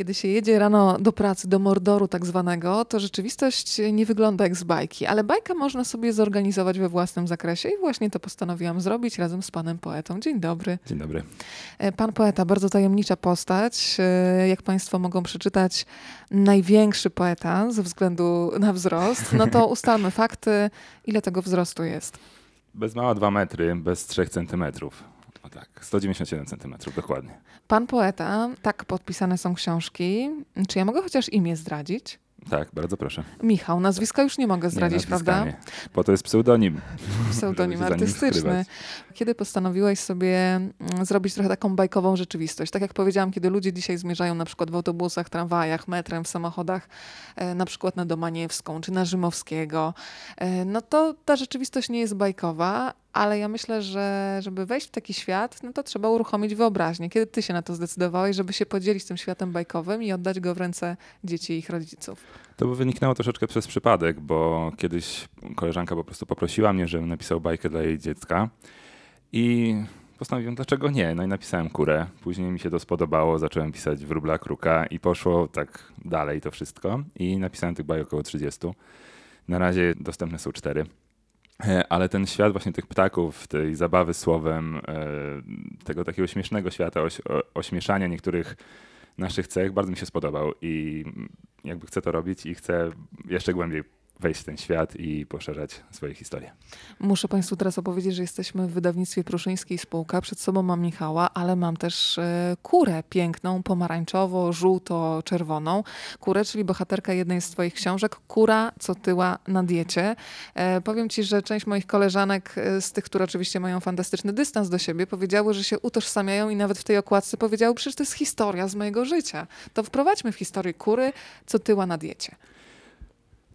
Kiedy się jedzie rano do pracy, do mordoru tak zwanego, to rzeczywistość nie wygląda jak z bajki, ale bajka można sobie zorganizować we własnym zakresie i właśnie to postanowiłam zrobić razem z panem poetą. Dzień dobry. Dzień dobry. E, pan poeta, bardzo tajemnicza postać. E, jak państwo mogą przeczytać, największy poeta ze względu na wzrost. No to ustalmy fakty, ile tego wzrostu jest. Bez mała 2 metry, bez 3 centymetrów. O tak, 197 centymetrów dokładnie. Pan poeta, tak podpisane są książki. Czy ja mogę chociaż imię zdradzić? Tak, bardzo proszę. Michał, nazwiska już nie mogę zdradzić, nie, prawda? Nie. Po to jest pseudonim. Pseudonim artystyczny. Kiedy postanowiłeś sobie mm, zrobić trochę taką bajkową rzeczywistość? Tak jak powiedziałam, kiedy ludzie dzisiaj zmierzają na przykład w autobusach, tramwajach, metrem, w samochodach, e, na przykład na Domaniewską czy na Rzymowskiego, e, no to ta rzeczywistość nie jest bajkowa, ale ja myślę, że żeby wejść w taki świat, no to trzeba uruchomić wyobraźnię. Kiedy ty się na to zdecydowałeś, żeby się podzielić tym światem bajkowym i oddać go w ręce dzieci i ich rodziców? To by wyniknęło troszeczkę przez przypadek, bo kiedyś koleżanka po prostu poprosiła mnie, żebym napisał bajkę dla jej dziecka i postanowiłem, dlaczego nie? No i napisałem kurę. Później mi się to spodobało, zacząłem pisać wróbla kruka i poszło tak dalej to wszystko. I napisałem tych bajek około 30. Na razie dostępne są cztery. E, ale ten świat właśnie tych ptaków, tej zabawy słowem, e, tego takiego śmiesznego świata, ośmieszania niektórych naszych cech bardzo mi się spodobał i jakby chcę to robić i chcę jeszcze głębiej wejść w ten świat i poszerzać swoje historie. Muszę Państwu teraz opowiedzieć, że jesteśmy w wydawnictwie Pruszyńskiej Spółka. Przed sobą mam Michała, ale mam też e, kurę piękną, pomarańczowo, żółto, czerwoną. Kurę, czyli bohaterka jednej z Twoich książek. Kura, co tyła na diecie. E, powiem Ci, że część moich koleżanek, e, z tych, które oczywiście mają fantastyczny dystans do siebie, powiedziały, że się utożsamiają i nawet w tej okładce powiedziały, przecież to jest historia z mojego życia. To wprowadźmy w historię kury, co tyła na diecie.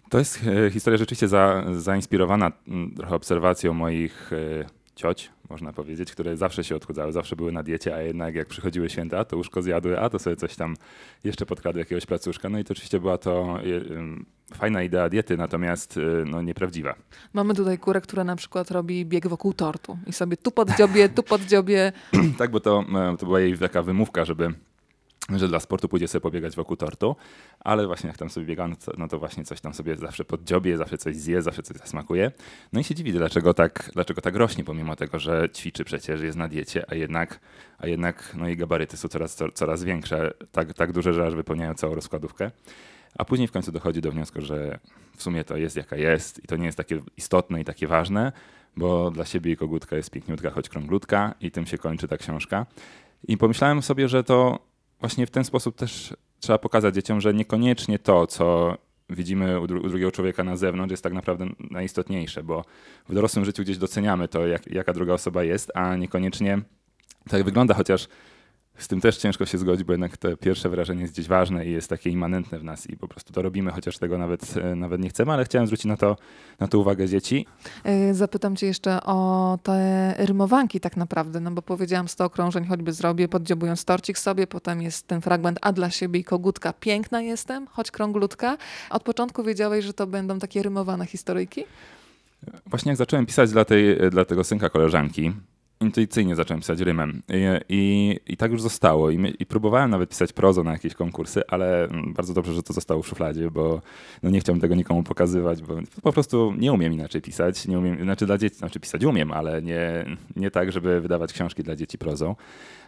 To jest e, historia rzeczywiście za, zainspirowana trochę obserwacją moich e, cioć, można powiedzieć, które zawsze się odchudzały, zawsze były na diecie, a jednak jak przychodziły święta, to łóżko zjadły, a to sobie coś tam jeszcze podkradły jakiegoś placuszka. No i to oczywiście była to fajna idea diety, natomiast e, no, nieprawdziwa. Mamy tutaj kurę, która na przykład robi bieg wokół tortu i sobie tu poddziobie, tu poddziobie. tak, bo to, to była jej taka wymówka, żeby że dla sportu pójdzie sobie pobiegać wokół tortu, ale właśnie jak tam sobie biega, no to, no to właśnie coś tam sobie zawsze poddziobie, zawsze coś zje, zawsze coś zasmakuje. No i się dziwi, dlaczego tak, dlaczego tak rośnie, pomimo tego, że ćwiczy przecież, jest na diecie, a jednak, a jednak no jej gabaryty są coraz, coraz większe, tak, tak duże, że aż wypełniają całą rozkładówkę. A później w końcu dochodzi do wniosku, że w sumie to jest jaka jest i to nie jest takie istotne i takie ważne, bo dla siebie jej kogutka jest piękniutka, choć krąglutka i tym się kończy ta książka. I pomyślałem sobie, że to właśnie w ten sposób też trzeba pokazać dzieciom, że niekoniecznie to, co widzimy u, dru u, drugiego człowieka na zewnątrz, jest tak naprawdę najistotniejsze, bo w dorosłym życiu gdzieś doceniamy to, jak, jaka druga osoba jest, a niekoniecznie tak wygląda, chociaż z tym też ciężko się zgodzić, bo jednak to pierwsze wrażenie jest gdzieś ważne i jest takie immanentne w nas i po prostu to robimy, chociaż tego nawet, e, nawet nie chcemy, ale chciałem zwrócić na to, na to uwagę dzieci. E, zapytam cię jeszcze o te rymowanki tak naprawdę, no bo powiedziałam 100 okrążeń choćby zrobię, poddziobując torcik sobie, potem jest ten fragment a dla siebie i kogutka piękna jestem, choć krąglutka. Od początku wiedziałeś, że to będą takie rymowane historyjki? Właśnie jak zacząłem pisać dla, tej, dla tego synka koleżanki, intuicyjnie zacząłem pisać rymem. I, i, i tak już zostało. I, I, próbowałem nawet pisać prozą na jakieś konkursy, ale bardzo dobrze, że to zostało w szufladzie, bo no nie chciałbym tego nikomu pokazywać, bo po prostu nie umiem inaczej pisać. Nie umiem, znaczy dla dzieci, znaczy pisać umiem, ale nie, nie tak, żeby wydawać książki dla dzieci prozą.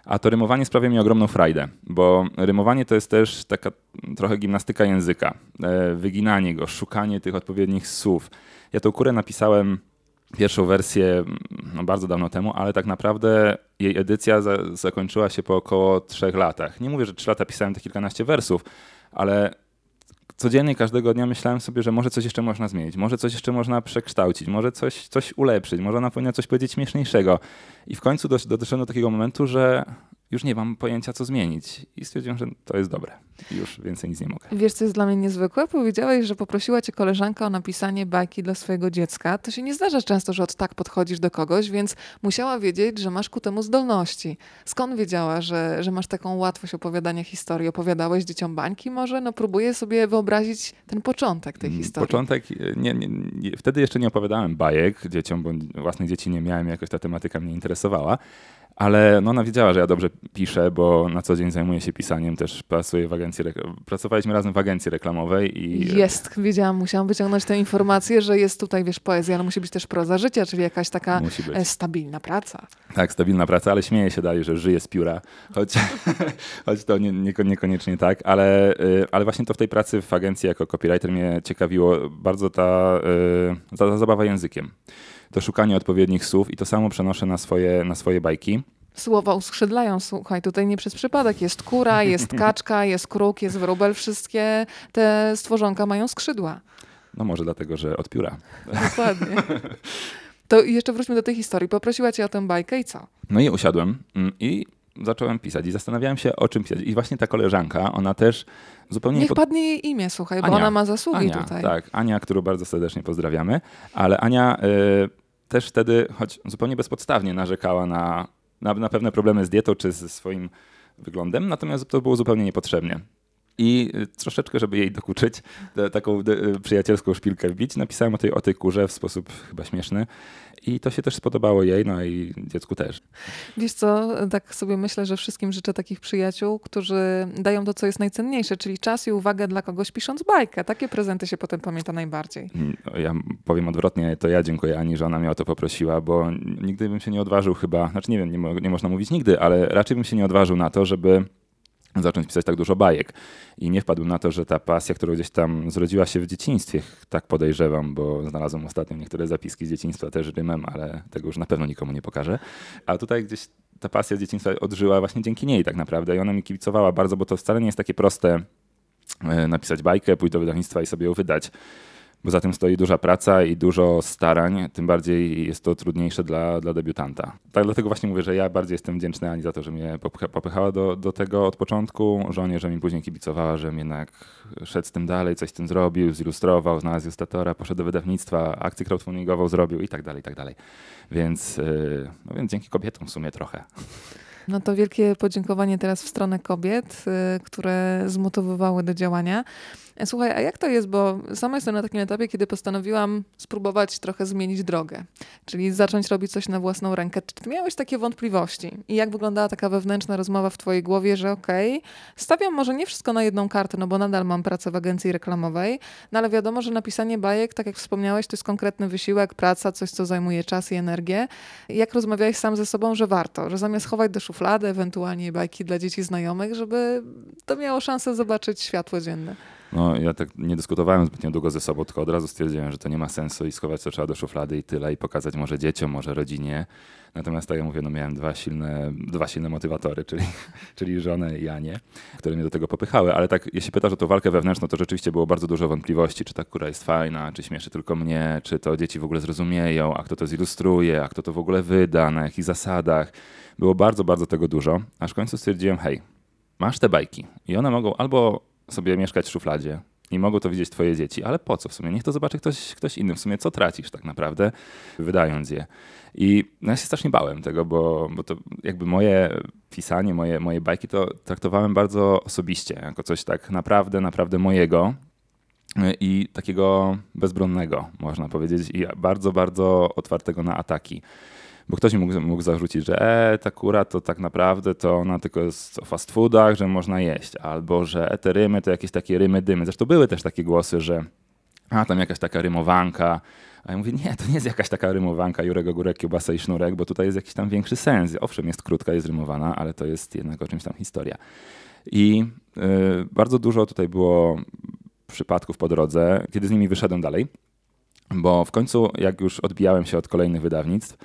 A to rymowanie sprawia mi ogromną frajdę, bo rymowanie to jest też taka trochę gimnastyka języka. E, wyginanie go, szukanie tych odpowiednich słów. Ja tą kurę napisałem pierwszą wersję no, bardzo dawno temu, ale tak naprawdę jej edycja za, zakończyła się po około trzech latach. Nie mówię, że trzy lata pisałem te kilkanaście wersów, ale codziennie, każdego dnia myślałem sobie, że może coś jeszcze można zmienić, może coś jeszcze można przekształcić, może coś, coś ulepszyć, może ona powinna coś powiedzieć śmieszniejszego. I w końcu doszedłem do takiego momentu, że już nie mam pojęcia, co zmienić. I stwierdziłem, że to jest dobre. Już więcej nic nie mogę. Wiesz, co jest dla mnie niezwykłe? Powiedziałeś, że poprosiła cię koleżanka o napisanie bajki dla swojego dziecka. To się nie zdarza często, że od tak podchodzisz do kogoś, więc musiała wiedzieć, że masz ku temu zdolności. Skąd wiedziała, że, że masz taką łatwość opowiadania historii? Opowiadałeś dzieciom bańki może? No próbuję sobie wyobrazić ten początek tej mm, historii. Początek, nie, nie, nie, wtedy jeszcze nie opowiadałem bajek dzieciom, bo własnych dzieci nie miałem, jakoś ta tematyka mnie interesowała Ale no ona wiedziała, że ja dobrze piszę, bo na co dzień zajmuję się pisaniem, też pracuję w agencji, pracowaliśmy razem w agencji reklamowej i Jest, wiedziałam, musiałam wyciągnąć tę informację, że jest tutaj, wiesz, poezja, ale musi być też proza życia, czyli jakaś taka e, stabilna praca. Tak, stabilna praca, ale śmieję się dalej, że żyję z pióra, choć, choć to nie, nie, niekoniecznie tak, ale, y, ale właśnie to w tej pracy w agencji jako copywriter mnie ciekawiło bardzo ta, y, ta, ta zabawa językiem. To szukanie odpowiednich słów i to samo przenoszę na swoje, na swoje bajki. Słowa uskrzydlają, słuchaj, tutaj nie przez przypadek. Jest kura, jest kaczka, jest kruk, jest wróbel. Wszystkie te stworzonka mają skrzydła. No może dlatego, że od pióra. Dokładnie. To jeszcze wróćmy do tej historii. Poprosiła cię o tę bajkę i co? No i usiadłem mm, i zacząłem pisać i zastanawiałem się, o czym pisać. I właśnie ta koleżanka, ona też zupełnie... Niech pod- padnie jej imię, słuchaj, bo Ania. ona ma zasługi Ania, tutaj. Tak, Ania, którą bardzo serdecznie pozdrawiamy, ale Ania y, też wtedy, choć zupełnie bezpodstawnie narzekała na, na, na pewne problemy z dietą czy ze swoim wyglądem, natomiast to było zupełnie niepotrzebnie. I y, troszeczkę, żeby jej dokuczyć, taką y, przyjacielską szpilkę wbić, napisałem o tej, o tej kurze w sposób chyba śmieszny. I to się też spodobało jej, no i dziecku też. Wiesz co, tak sobie myślę, że wszystkim życzę takich przyjaciół, którzy dają to, co jest najcenniejsze, czyli czas i uwagę dla kogoś pisząc bajkę. Takie prezenty się potem pamięta najbardziej. No, Ja powiem odwrotnie, to ja dziękuję Ani, że ona mnie o to poprosiła, bo nigdy bym się nie odważył chyba, znaczy nie wiem, nie, mo- nie można mówić nigdy, ale raczej bym się nie odważył na to, żeby zacząć pisać tak dużo bajek. I nie wpadłem na to, że ta pasja, która gdzieś tam zrodziła się w dzieciństwie, tak podejrzewam, bo znalazłem ostatnio niektóre zapiski z dzieciństwa też rymem, ale tego już na pewno nikomu nie pokażę. A tutaj gdzieś ta pasja z dzieciństwa odżyła właśnie dzięki niej tak naprawdę i ona mi kibicowała bardzo, bo to wcale nie jest takie proste e, napisać bajkę, pójść do wydawnictwa i sobie ją wydać. Bo za tym stoi duża praca i dużo starań, tym bardziej jest to trudniejsze dla, dla debiutanta. Tak dlatego właśnie mówię, że ja bardziej jestem wdzięczny Ani za to, że mnie popycha, popychała do, do tego od początku, żonie, że mi później kibicowała, że jednak szedł z tym dalej, coś z tym zrobił, zilustrował, znalazł ilustratora, poszedł do wydawnictwa, akcję crowdfundingową zrobił i tak dalej, i tak dalej. Więc, yy, no więc dzięki kobietom w sumie trochę. No to wielkie podziękowanie teraz w stronę kobiet, y, które zmotywowały do działania. E, Słuchaj, a jak to jest, bo sama jestem na takim etapie, kiedy postanowiłam spróbować trochę zmienić drogę, czyli zacząć robić coś na własną rękę. Czy ty miałeś takie wątpliwości? I jak wyglądała taka wewnętrzna rozmowa w twojej głowie, że okej, stawiam może nie wszystko na jedną kartę, no bo nadal mam pracę w agencji reklamowej, no ale wiadomo, że napisanie bajek, tak jak wspomniałeś, to jest konkretny wysiłek, praca, coś, co zajmuje czas i energię. Jak rozmawiałeś sam ze sobą, że warto, że zamiast chować do szuflady ewentualnie bajki dla dzieci znajomych, żeby to miało szansę zobaczyć światło dzienne. No, ja tak nie dyskutowałem zbytnio długo ze sobą, tylko od razu stwierdziłem, że to nie ma sensu i schować to trzeba do szuflady i tyle i pokazać może dzieciom, może rodzinie. Natomiast tak jak mówię, no miałem dwa silne, dwa silne motywatory, czyli, czyli żonę i Anię, które mnie do tego popychały. Ale tak, jeśli pytasz o tą walkę wewnętrzną, to rzeczywiście było bardzo dużo wątpliwości, czy ta kura jest fajna, czy śmieszy tylko mnie, czy to dzieci w ogóle zrozumieją, a kto to zilustruje, a kto to w ogóle wyda, na jakich zasadach. Było bardzo, bardzo tego dużo, aż w końcu stwierdziłem, hej, masz te bajki i one mogą albo sobie mieszkać w szufladzie i mogą to widzieć twoje dzieci, ale po co w sumie? Niech to zobaczy ktoś, ktoś inny. W sumie co tracisz tak naprawdę, wydając je. I no ja się strasznie bałem tego, bo, bo to jakby moje pisanie, moje, moje bajki to traktowałem bardzo osobiście, jako coś tak naprawdę, naprawdę mojego i takiego bezbronnego, można powiedzieć, i bardzo, bardzo otwartego na ataki. Bo ktoś mi mógł, mógł zarzucić, że e, ta kura to tak naprawdę to ona tylko jest o fast foodach, że można jeść, albo że te rymy to jakieś takie rymy dymy. Zresztą były też takie głosy, że a tam jakaś taka rymowanka. A ja mówię, nie, to nie jest jakaś taka rymowanka Jurek Ogórek, kiełbasa i sznurek, bo tutaj jest jakiś tam większy sens. Owszem, jest krótka, jest rymowana, ale to jest jednak o czymś tam historia. I y, bardzo dużo tutaj było przypadków po drodze, kiedy z nimi wyszedłem dalej, bo w końcu, jak już odbijałem się od kolejnych wydawnictw,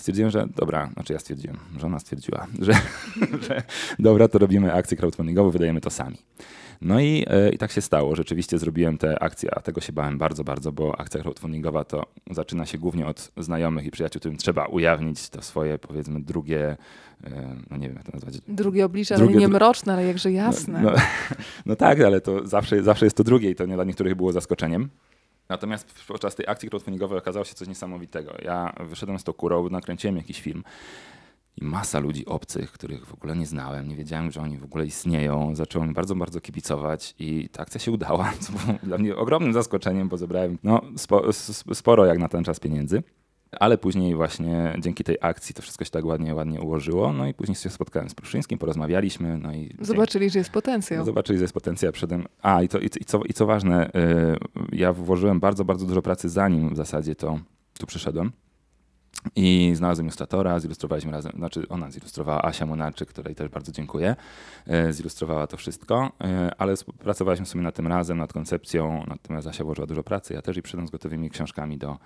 stwierdziłem, że dobra, znaczy ja stwierdziłem, żona stwierdziła, że, że dobra, to robimy akcję crowdfundingową, wydajemy to sami. No i, e, i tak się stało. Rzeczywiście zrobiłem te akcje, a tego się bałem bardzo, bardzo, bo akcja crowdfundingowa to zaczyna się głównie od znajomych i przyjaciół, którym trzeba ujawnić to swoje, powiedzmy, drugie, e, no nie wiem jak to nazwać. Drugie oblicze, Drugie ale nie mroczne, ale jakże jasne. No, no, no tak, ale to zawsze, zawsze jest to drugie i to nie dla niektórych było zaskoczeniem. Natomiast podczas tej akcji crowdfundingowej okazało się coś niesamowitego. Ja wyszedłem z tą kurą, nakręciłem jakiś film i masa ludzi obcych, których w ogóle nie znałem, nie wiedziałem, że oni w ogóle istnieją, zaczęło mi bardzo, bardzo kibicować i ta akcja się udała, co było dla mnie ogromnym zaskoczeniem, bo zebrałem no, spo, sporo jak na ten czas pieniędzy. Ale później właśnie dzięki tej akcji to wszystko się tak ładnie, ładnie ułożyło. No i później się spotkałem z Pruszyńskim, porozmawialiśmy. No i Zobaczyli, że jest potencjał. Zobaczyli, że jest potencjał przede A, i, to, i, i, co, i co ważne, y, ja włożyłem bardzo, bardzo dużo pracy zanim w zasadzie to tu przyszedłem. I znalazłem ilustratora, zilustrowaliśmy razem, znaczy ona zilustrowała, Asia Monarczyk, której też bardzo dziękuję, e, zilustrowała to wszystko, e, ale pracowaliśmy sobie nad tym razem, nad koncepcją, natomiast Asia włożyła dużo pracy, ja też i przyszedłem z gotowymi książkami do,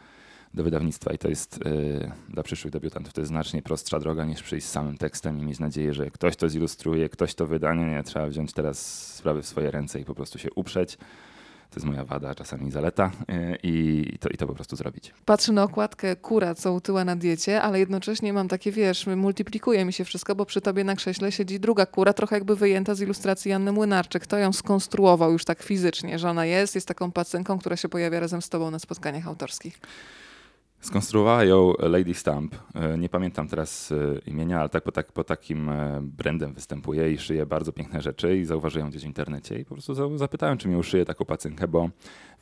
do wydawnictwa i to jest e, dla przyszłych debiutantów to jest znacznie prostsza droga niż przyjść z samym tekstem i mieć nadzieję, że ktoś to zilustruje, ktoś to wyda. Nie, nie, trzeba wziąć teraz sprawy w swoje ręce i po prostu się uprzeć. To jest moja wada, czasami zaleta y, i to, i to po prostu zrobić. Patrzę na okładkę kura, co utyła na diecie, ale jednocześnie mam takie, wiesz, multiplikuje mi się wszystko, bo przy tobie na krześle siedzi druga kura, trochę jakby wyjęta z ilustracji Janny Młynarczyk. Kto ją skonstruował już tak fizycznie, że ona jest, jest taką pacynką, która się pojawia razem z tobą na spotkaniach autorskich. Skonstruowała ją Lady Stamp. E, nie pamiętam teraz e, imienia, ale tak po, tak po takim e, brandem występuje i szyje bardzo piękne rzeczy i zauważyłem gdzieś w internecie i po prostu zapytałem, czy mi uszyje taką pacynkę, bo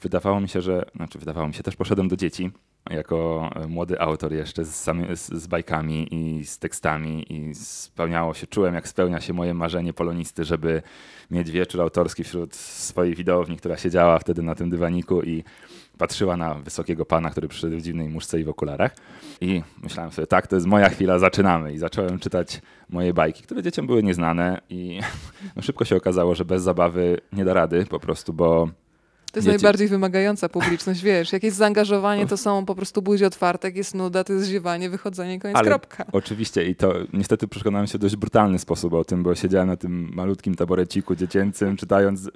wydawało mi się, że, znaczy wydawało mi się, też poszedłem do dzieci jako młody autor jeszcze z, z, z bajkami i z tekstami i spełniało się, czułem jak spełnia się moje marzenie polonisty, żeby mieć wieczór autorski wśród swojej widowni, która siedziała wtedy na tym dywaniku i patrzyła na wysokiego pana, który przyszedł w dziwnej muszce i w okularach. I myślałem sobie, tak, to jest moja chwila, zaczynamy. I zacząłem czytać moje bajki, które dzieciom były nieznane i no, szybko się okazało, że bez zabawy nie da rady po prostu, bo to jest najbardziej wymagająca publiczność, wiesz. Jak jest zaangażowanie, to są po prostu buzi otwarte, jak jest nuda, to jest ziewanie, wychodzenie, koniec, Ale kropka. Oczywiście i to niestety przekonałem się w dość brutalny sposób o tym, bo siedziałem na tym malutkim taboreciku dziecięcym, czytając y,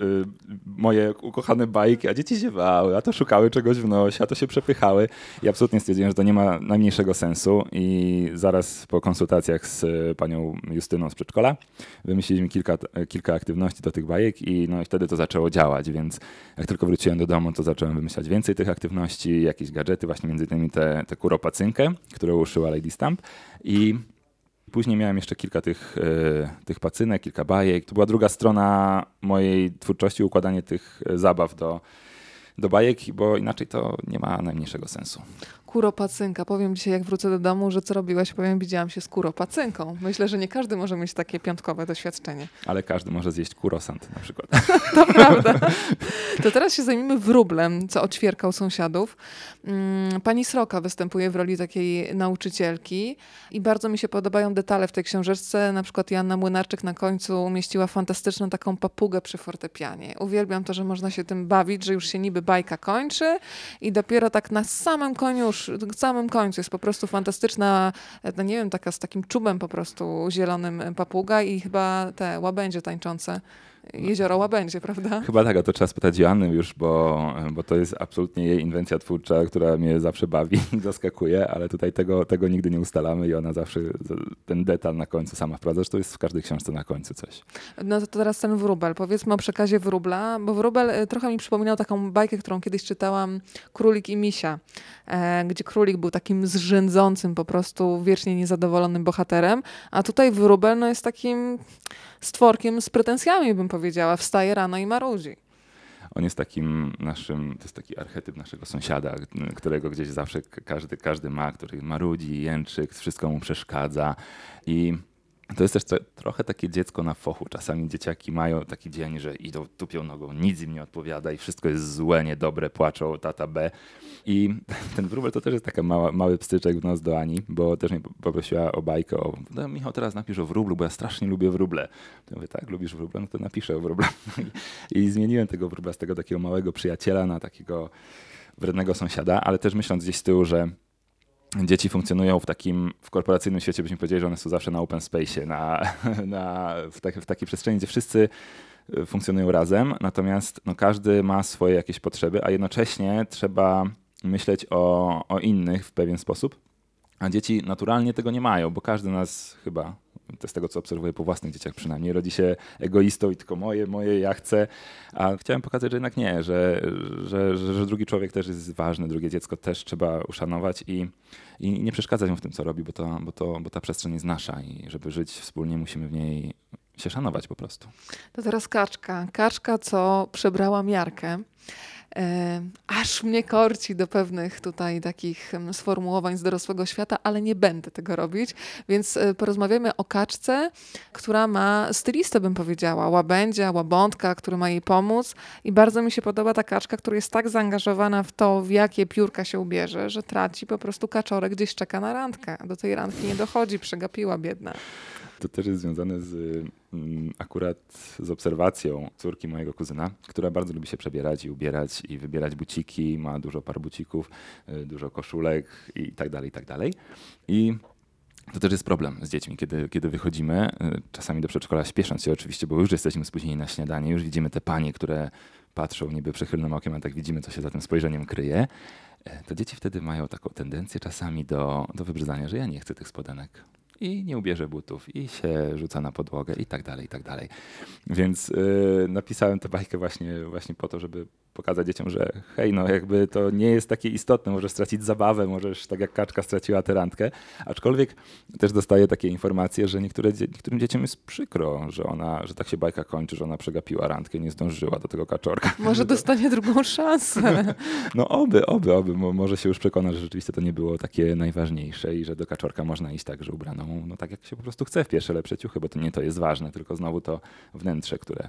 moje ukochane bajki, a dzieci ziewały, a to szukały czegoś w nosie, a to się przepychały i absolutnie stwierdziłem, że to nie ma najmniejszego sensu i zaraz po konsultacjach z panią Justyną z przedszkola wymyśliliśmy kilka, kilka aktywności do tych bajek i no i wtedy to zaczęło działać, więc jak tylko wróciłem do domu, to zacząłem wymyślać więcej tych aktywności, jakieś gadżety, właśnie między innymi tę te, te kuropacynkę, którą uszyła Lady Stamp i Później miałem jeszcze kilka tych, yy, tych pacynek, kilka bajek. To była druga strona mojej twórczości, układanie tych zabaw do, do bajek, bo inaczej to nie ma najmniejszego sensu. Kuropacynka. Powiem dzisiaj, jak wrócę do domu, że co robiłaś? Powiem, widziałam się z kuropacynką. Myślę, że nie każdy może mieć takie piątkowe doświadczenie. Ale każdy może zjeść kurosant na przykład. to prawda. To teraz się zajmijmy wróblem, co oćwierkał sąsiadów. Mm, pani Sroka występuje w roli takiej nauczycielki i bardzo mi się podobają detale w tej książeczce. Na przykład Janna Młynarczyk na końcu umieściła fantastyczną taką papugę przy fortepianie. Uwielbiam to, że można się tym bawić, że już się niby bajka kończy i dopiero tak na samym koniu w samym końcu jest po prostu fantastyczna, no nie wiem, taka z takim czubem po prostu zielonym papuga i chyba te łabędzie tańczące jezioro Łabędzie, prawda? Chyba tak, a to trzeba spytać Joanny już, bo, bo to jest absolutnie jej inwencja twórcza, która mnie zawsze bawi i zaskakuje, ale tutaj tego, tego nigdy nie ustalamy i ona zawsze ten detal na końcu sama wprowadza, że to jest w każdej książce na końcu coś. No to teraz ten wróbel. Powiedzmy o przekazie wróbla, bo wróbel e, trochę mi przypominał taką bajkę, którą kiedyś czytałam, Królik i Misia, e, gdzie królik był takim zrzędzącym, po prostu wiecznie niezadowolonym bohaterem, a tutaj wróbel no, jest takim stworkiem z pretensjami, bym powiedziała. Wstaje rano i marudzi. On jest takim naszym, to jest taki archetyp naszego sąsiada, którego gdzieś zawsze każdy, każdy ma, który marudzi, jęczy, wszystko mu przeszkadza i to jest też trochę takie dziecko na fochu. Czasami dzieciaki mają taki dzień, że idą, tupią nogą, nic im nie odpowiada i wszystko jest złe, niedobre, płaczą, tata B. I ten wróbel to też jest taki mały pstyczek w nos do Ani, bo też mnie poprosiła o bajkę o no, Michał, teraz napisz o wróblu, bo ja strasznie lubię wróble. To ja mówię, tak, lubisz wróble? No to napiszę o wróble. I, I zmieniłem tego wróbla z tego takiego małego przyjaciela na takiego wrednego sąsiada, ale też myśląc gdzieś z tyłu, że dzieci funkcjonują w takim, w korporacyjnym świecie, byśmy powiedzieli, że one są zawsze na open space, na, na, w, tak, w takiej przestrzeni, gdzie wszyscy e, funkcjonują razem, natomiast no, każdy ma swoje jakieś potrzeby, a jednocześnie trzeba myśleć o, o innych w pewien sposób, a dzieci naturalnie tego nie mają, bo każdy nas chyba to z tego, co obserwuję po własnych dzieciach przynajmniej, rodzi się egoistą i tylko moje, moje, ja chcę. A chciałem pokazać, że jednak nie, że, że, że, że drugi człowiek też jest ważny, drugie dziecko też trzeba uszanować i, i nie przeszkadzać mu w tym, co robi, bo, to, bo, to, bo ta przestrzeń jest nasza i żeby żyć wspólnie, musimy w niej się szanować po prostu. To teraz kaczka. Kaczka, co przebrała miarkę. E, aż mnie korci do pewnych tutaj takich sformułowań z dorosłego świata, ale nie będę tego robić. Więc e, porozmawiamy o kaczce, która ma stylistę, bym powiedziała, łabędzia, łabądka, który ma jej pomóc. I bardzo mi się podoba ta kaczka, która jest tak zaangażowana w to, w jakie piórka się ubierze, że traci po prostu kaczorek, gdzieś czeka na randkę. Do tej randki nie dochodzi, przegapiła biedna. To też jest związane z, mm, akurat z obserwacją córki mojego kuzyna, która bardzo lubi się przebierać i ubierać i wybierać buciki, ma dużo par bucików, y, dużo koszulek i tak dalej, i tak dalej. I to też jest problem z dziećmi, kiedy, kiedy wychodzimy, y, czasami do przedszkola śpiesząc się oczywiście, bo już jesteśmy spóźnieni na śniadanie, już widzimy te panie, które patrzą niby przychylnym okiem, a tak widzimy, co się za tym spojrzeniem kryje. E, To dzieci wtedy mają taką tendencję czasami do, do wybrzydzania, że ja nie chcę tych spodenek i nie ubierze butów i się rzuca na podłogę i tak dalej, i tak dalej. Więc yy, napisałem tę bajkę właśnie, właśnie po to, żeby pokazać dzieciom, że hej, no jakby to nie jest takie istotne, możesz stracić zabawę, możesz tak jak kaczka straciła tę randkę, aczkolwiek też dostaję takie informacje, że niektóre, niektórym dzieciom jest przykro, że ona, że tak się bajka kończy, że ona przegapiła randkę, nie zdążyła do tego kaczorka. Może dostanie drugą szansę. No oby, oby, oby. Mo- Może się już przekona, że rzeczywiście to nie było takie najważniejsze i że do kaczorka można iść także ubraną, no tak jak się po prostu chce w pierwsze lepsze ciuchy, bo to nie to jest ważne, tylko znowu to wnętrze, które,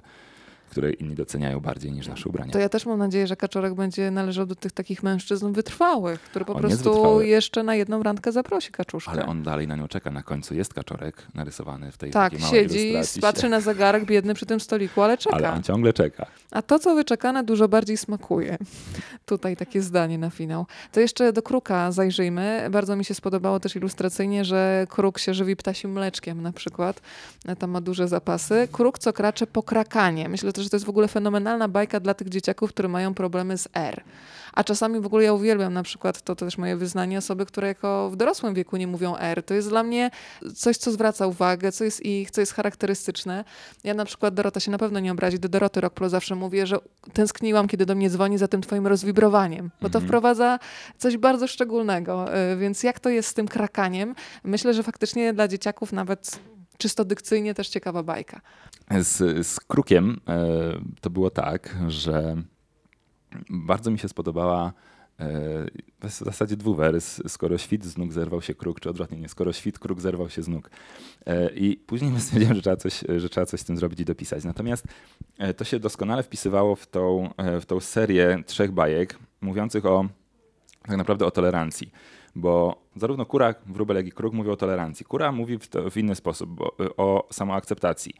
które inni doceniają bardziej niż nasze ubrania. To ja też mam nadzieję, że kaczorek będzie należał do tych takich mężczyzn wytrwałych, który po On prostu jeszcze na jedną randkę zaprosi kaczuszkę. Ale on dalej na nią czeka. Na końcu jest kaczorek narysowany w tej tak, takiej małej siedzi, ilustracji. patrzy na zegarek biedny przy tym stoliku, ale czeka. Ale on ciągle czeka. A to, co wyczekane, dużo bardziej smakuje. Tutaj takie zdanie na finał. To jeszcze do kruka zajrzyjmy. Bardzo mi się spodobało też ilustracyjnie, że kruk się żywi ptasim mleczkiem na przykład. Tam ma duże zapasy. Kruk, co kracze po krakanie. Myślę też, że to jest w ogóle fenomenalna bajka dla tych dzieciaków, które mają problemy z R. A czasami w ogóle ja uwielbiam na przykład, to też moje wyznanie, osoby, które jako w dorosłym wieku nie mówią R. To jest dla mnie coś, co zwraca uwagę, co jest ich, co jest charakterystyczne. Ja na przykład, Dorota się na pewno nie obrazi, do Doroty Rockpro zawsze mówię, że tęskniłam, kiedy do mnie dzwoni za tym twoim rozwibrowaniem, bo to Mhm. wprowadza coś bardzo szczególnego. Y, Więc jak to jest z tym krakaniem? Myślę, że faktycznie dla dzieciaków nawet czysto dykcyjnie też ciekawa bajka. Z, z Krukiem e, to było tak, że bardzo mi się spodobała e, w zasadzie dwuwers, skoro świt z nóg zerwał się kruk, czy odwrotnie, nie, skoro świt, kruk zerwał się z nóg. E, I później stwierdziłem, że trzeba, coś, że trzeba coś z tym zrobić i dopisać. Natomiast to się doskonale wpisywało w tą, w tą serię trzech bajek mówiących o tak naprawdę o tolerancji. Bo zarówno kura, wróbel, jak i kruk mówią o tolerancji. Kura mówi w, to, w inny sposób bo, o samoakceptacji.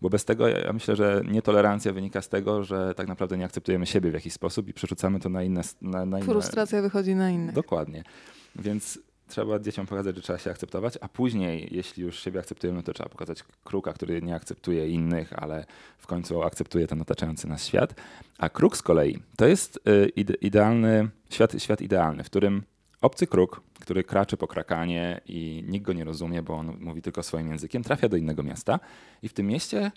Bo bez tego ja myślę, że nietolerancja wynika z tego, że tak naprawdę nie akceptujemy siebie w jakiś sposób i przerzucamy to na inne. Na, na inne Frustracja wychodzi na innych. Dokładnie. Więc trzeba dzieciom pokazać, że trzeba się akceptować, a później, jeśli już siebie akceptujemy, no to trzeba pokazać kruka, który nie akceptuje innych, ale w końcu akceptuje ten otaczający nas świat. A kruk z kolei to jest y, ide- idealny, świat, świat idealny, w którym obcy kruk, który kraczy po krakanie i nikt go nie rozumie, bo on mówi tylko swoim językiem, trafia do innego miasta i w tym mieście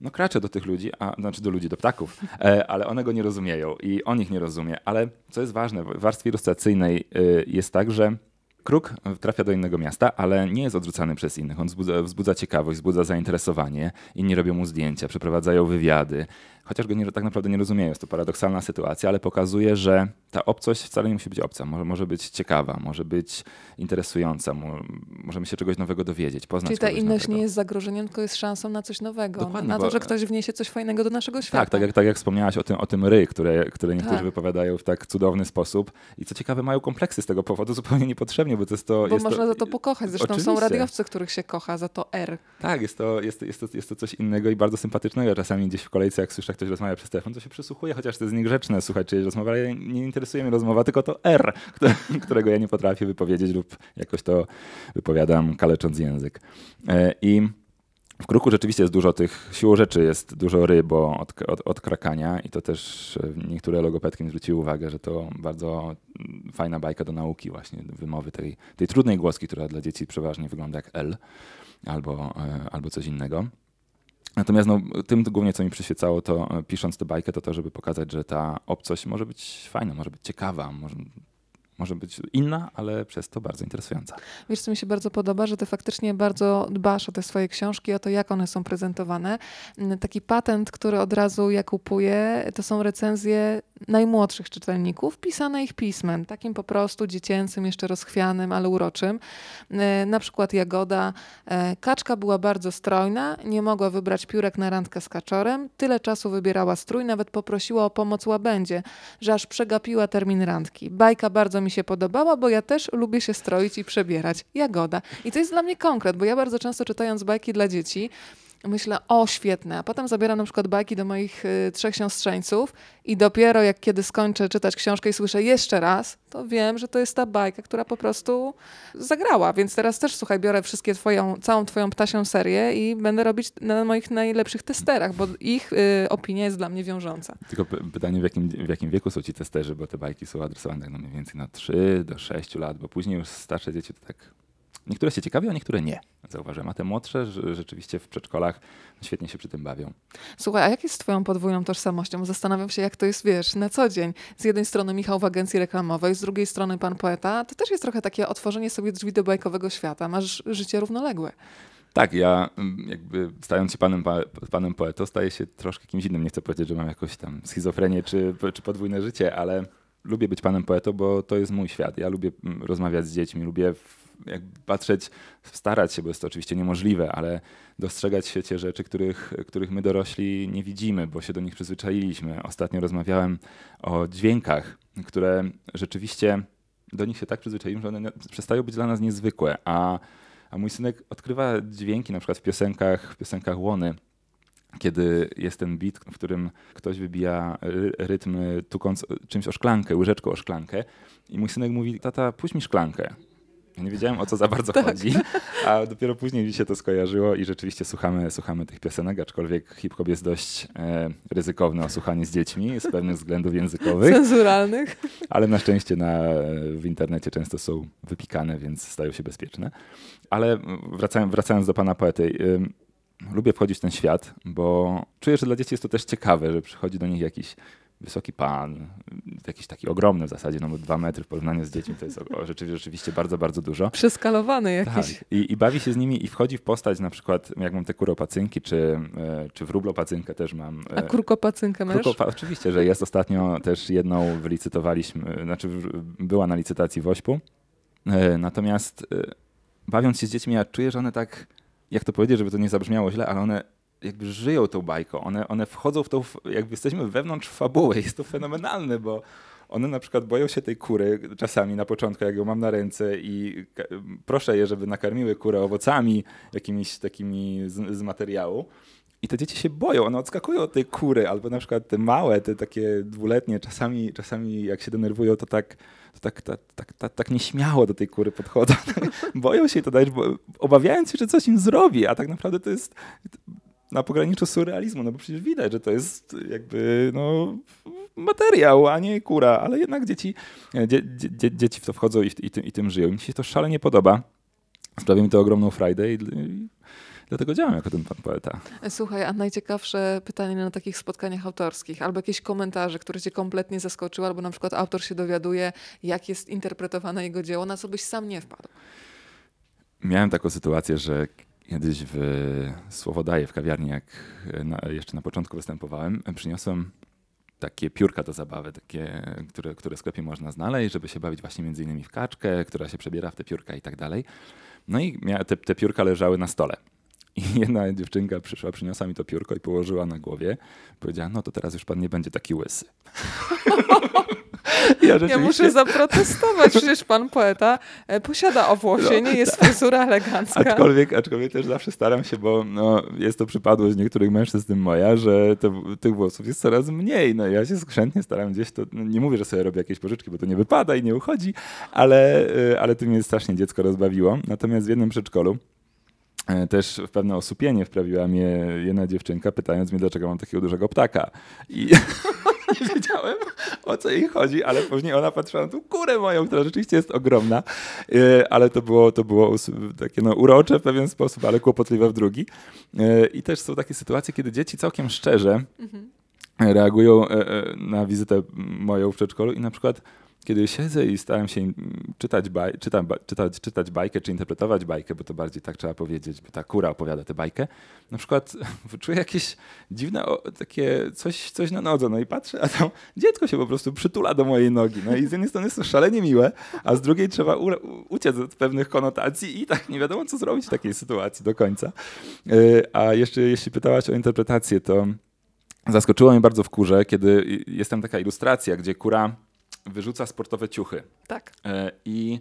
no kracze do tych ludzi, a, znaczy do ludzi, do ptaków, e, ale one go nie rozumieją i on ich nie rozumie. Ale co jest ważne, w warstwie ilustracyjnej y, jest tak, że kruk trafia do innego miasta, ale nie jest odrzucany przez innych. On wzbudza, wzbudza ciekawość, wzbudza zainteresowanie. Inni robią mu zdjęcia, przeprowadzają wywiady. Chociaż go nie, tak naprawdę nie rozumieją. Jest to paradoksalna sytuacja, ale pokazuje, że ta obcość wcale nie musi być obca. Może, może być ciekawa, może być interesująca. Mo, możemy się czegoś nowego dowiedzieć, poznać Czyli ta inność nowego. nie jest zagrożeniem, tylko jest szansą na coś nowego. Dokładnie, na to, że ktoś wniesie coś fajnego do naszego świata. Tak, tak jak, tak jak wspomniałaś o tym, o tym ry, które, które niektórzy Tak. wypowiadają w tak cudowny sposób. I co ciekawe, mają kompleksy z tego powodu zupełnie niepotrzebnie, bo to jest to... Bo jest można za to pokochać. Zresztą są Oczywiście. radiowcy, których się kocha za to R. Tak, jest to, jest, jest, to, jest to coś innego i bardzo sympatycznego. Czasami gdzieś w kolejce, jak słyszę, ktoś rozmawia przez telefon, to się przysłuchuję, chociaż to jest niegrzeczne słuchać czyjejś rozmowy, ale nie interesuje mnie rozmowa, tylko to R, które, którego ja nie potrafię wypowiedzieć lub jakoś to wypowiadam kalecząc język. E, I w kruku rzeczywiście jest dużo tych siłą rzeczy, jest dużo ry, bo od, od, od krakania i to też e, niektóre logopedki mi zwróciły uwagę, że to bardzo mm, fajna bajka do nauki właśnie, wymowy tej, tej trudnej głoski, która dla dzieci przeważnie wygląda jak L albo, e, albo coś innego. Natomiast no, tym głównie, co mi przyświecało, to e, pisząc tę bajkę, to to, żeby pokazać, że ta obcość może być fajna, może być ciekawa, może, może być inna, ale przez to bardzo interesująca. Wiesz, co mi się bardzo podoba, że ty faktycznie bardzo dbasz o te swoje książki, o to, jak one są prezentowane. Mm, Taki patent, który od razu ja kupuję, to są recenzje najmłodszych czytelników, pisane ich pismem, takim po prostu dziecięcym, jeszcze rozchwianym, ale uroczym. E, Na przykład Jagoda. e, Kaczka była bardzo strojna, nie mogła wybrać piórek na randkę z kaczorem. Tyle czasu wybierała strój, nawet poprosiła o pomoc łabędzie, że aż przegapiła termin randki. Bajka bardzo mi się podobała, bo ja też lubię się stroić i przebierać. Jagoda. I to jest dla mnie konkret, bo ja bardzo często czytając bajki dla dzieci, myślę, o świetne, a potem zabieram na przykład bajki do moich y, trzech siostrzeńców i dopiero jak kiedy skończę czytać książkę i słyszę jeszcze raz, to wiem, że to jest ta bajka, która po prostu zagrała, więc teraz też słuchaj, biorę wszystkie twoją, całą twoją ptasią serię i będę robić na moich najlepszych testerach, bo ich y, opinia jest dla mnie wiążąca. Tylko py- pytanie, w jakim, w jakim wieku są ci testerzy, bo te bajki są adresowane tak no mniej więcej na 3 do 6 lat, bo później już starsze dzieci to tak... Niektóre się ciekawią, a niektóre nie, zauważyłem. A te młodsze rzeczywiście w przedszkolach świetnie się przy tym bawią. Słuchaj, a jak jest z twoją podwójną tożsamością? Zastanawiam się, jak to jest, wiesz, na co dzień. Z jednej strony Michał w agencji reklamowej, z drugiej strony pan poeta. To też jest trochę takie otworzenie sobie drzwi do bajkowego świata. Masz życie równoległe. Tak, ja mm, jakby stając się panem, pa- panem poetą, staję się troszkę kimś innym. Nie chcę powiedzieć, że mam jakąś tam schizofrenię czy, czy podwójne życie, ale lubię być panem poetą, bo to jest mój świat. Ja lubię mm, rozmawiać z dziećmi, lubię jakby patrzeć, starać się, bo jest to oczywiście niemożliwe, ale dostrzegać w świecie rzeczy, których, których my dorośli nie widzimy, bo się do nich przyzwyczailiśmy. Ostatnio rozmawiałem o dźwiękach, które rzeczywiście do nich się tak przyzwyczailiśmy, że one przestają być dla nas niezwykłe, a a mój synek odkrywa dźwięki na przykład w piosenkach, w piosenkach Łony, kiedy jest ten beat, w którym ktoś wybija ry- rytm tukąc czymś o szklankę, łyżeczką o szklankę i mój synek mówi, tata puść mi szklankę. Nie wiedziałem o co za bardzo chodzi, a dopiero później mi się to skojarzyło i rzeczywiście słuchamy, słuchamy tych piosenek, aczkolwiek hip-hop jest dość e, ryzykowny o słuchanie z dziećmi z pewnych względów językowych. Cenzuralnych. Ale na szczęście na, w internecie często są wypikane, więc stają się bezpieczne. Ale wracając, wracając do pana poety, lubię wchodzić w ten świat, bo czuję, że dla dzieci jest to też ciekawe, że przychodzi do nich jakiś wysoki pan, jakiś taki ogromny w zasadzie, no bo dwa metry w porównaniu z dziećmi to jest rzeczywiście, rzeczywiście bardzo, bardzo dużo. Przeskalowany jakiś. Tak. I, I bawi się z nimi i wchodzi w postać na przykład, jak mam te kuropacynki, czy, e, czy wróblopacynkę też mam. A e, kurkopacynkę masz? Krukopa, oczywiście, że jest. Ostatnio też jedną wylicytowaliśmy, znaczy była na licytacji w Ośpu. E, Natomiast bawiąc się z dziećmi, ja czuję, że one tak, jak to powiedzieć, żeby to nie zabrzmiało źle, ale one jakby żyją tą bajką. One, one wchodzą w tą, jakby jesteśmy wewnątrz fabuły. Jest to fenomenalne, bo one na przykład boją się tej kury czasami na początku, jak ją mam na ręce i proszę je, żeby nakarmiły kurę owocami jakimiś takimi z, z materiału. I te dzieci się boją, one odskakują od tej kury, albo na przykład te małe, te takie dwuletnie, czasami, czasami jak się denerwują, to tak, to tak, tak, tak, tak, tak nieśmiało do tej kury podchodzą. boją się to dać, bo obawiając się, że coś im zrobi, a tak naprawdę to jest na pograniczu surrealizmu, no bo przecież widać, że to jest jakby no, materiał, a nie kura, ale jednak dzieci, dzie, dzie, dzieci w to wchodzą i, i, tym, i tym żyją. Mi się to szalenie podoba. Sprawia mi to ogromną frajdę i, i dlatego działam jako ten pan poeta. Słuchaj, a najciekawsze pytanie na takich spotkaniach autorskich, albo jakieś komentarze, które cię kompletnie zaskoczyły, albo na przykład autor się dowiaduje, jak jest interpretowane jego dzieło, na co byś sam nie wpadł. Miałem taką sytuację, że kiedyś w Słowodaje w kawiarni, jak na, jeszcze na początku występowałem, przyniosłem takie piórka do zabawy, takie, które, które w sklepie można znaleźć, żeby się bawić właśnie między innymi w kaczkę, która się przebiera w te piórka i tak dalej. No i te, te piórka leżały na stole. I jedna dziewczynka przyszła, przyniosła mi to piórko i położyła na głowie. Powiedziała, no to teraz już pan nie będzie taki łysy. ja Ja muszę zaprotestować, przecież pan poeta e, posiada owłosienie, jest fryzura elegancka. Aczkolwiek, aczkolwiek też zawsze staram się, bo no, jest to przypadłość niektórych mężczyzn, moja, że te, tych włosów jest coraz mniej. No, ja się skrzętnie staram gdzieś to, no, nie mówię, że sobie robię jakieś pożyczki, bo to nie wypada i nie uchodzi, ale, y, ale tym mnie strasznie dziecko rozbawiło. Natomiast w jednym przedszkolu e, też w pewne osłupienie wprawiła mnie jedna dziewczynka, pytając mnie, dlaczego mam takiego dużego ptaka. I nie wiedziałem, o co jej chodzi, ale później ona patrzyła na tą kurę moją, która rzeczywiście jest ogromna, E, ale to było, to było takie no, urocze w pewien sposób, ale kłopotliwe w drugi. E, I też są takie sytuacje, kiedy dzieci całkiem szczerze reagują e, e, na wizytę moją w przedszkolu i na przykład kiedy siedzę i starałem się czytać, baj, czytam, czytać, czytać bajkę, czy interpretować bajkę, bo to bardziej tak trzeba powiedzieć, bo ta kura opowiada tę bajkę, na przykład czuję jakieś dziwne takie coś, coś na nodze, no i patrzę, a tam dziecko się po prostu przytula do mojej nogi. No i z jednej strony jest to szalenie miłe, a z drugiej trzeba u, uciec od pewnych konotacji i tak nie wiadomo, co zrobić w takiej sytuacji do końca. Yy, a jeszcze jeśli pytałaś o interpretację, to zaskoczyło mnie bardzo w kurze, kiedy jest tam taka ilustracja, gdzie kura wyrzuca sportowe ciuchy. Tak. E, I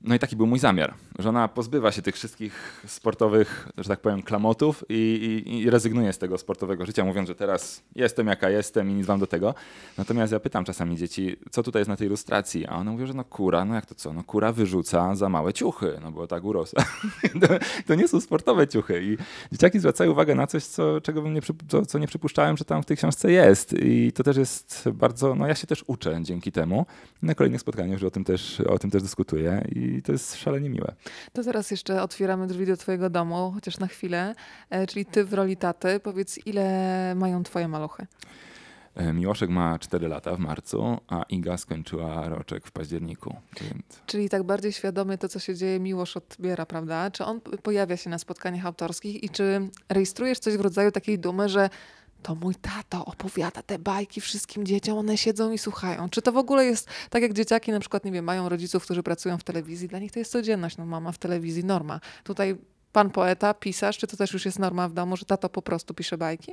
no i taki był mój zamiar, że ona pozbywa się tych wszystkich sportowych, że tak powiem, klamotów i, i, i, rezygnuje z tego sportowego życia, mówiąc, że teraz jestem jaka jestem i nic wam do tego. Natomiast ja pytam czasami dzieci, co tutaj jest na tej ilustracji? A one mówią, że no kura, no jak to co? No kura wyrzuca za małe ciuchy, no bo tak urosła. to, to, nie są sportowe ciuchy. I dzieciaki zwracają uwagę na coś, co, czego bym nie, co, co nie przypuszczałem, że tam w tej książce jest. I to też jest bardzo, no ja się też uczę dzięki temu. Na kolejnych spotkaniach że o tym też, o tym też dyskutuję. I i to jest szalenie miłe. To zaraz jeszcze otwieramy drzwi do twojego domu, chociaż na chwilę. E, czyli ty w roli taty. Powiedz, ile mają twoje maluchy? E, Miłoszek ma 4 lata w marcu, a Iga skończyła roczek w październiku. Więc... Czyli tak bardziej świadomie to, co się dzieje, Miłosz odbiera, prawda? Czy on pojawia się na spotkaniach autorskich i czy rejestrujesz coś w rodzaju takiej dumy, że to mój tato opowiada te bajki wszystkim dzieciom, one siedzą i słuchają. Czy to w ogóle jest tak, jak dzieciaki na przykład, nie wiem, mają rodziców, którzy pracują w telewizji, dla nich to jest codzienność, no mama w telewizji, norma. Tutaj pan poeta, pisarz, czy to też już jest norma w domu, że tato po prostu pisze bajki?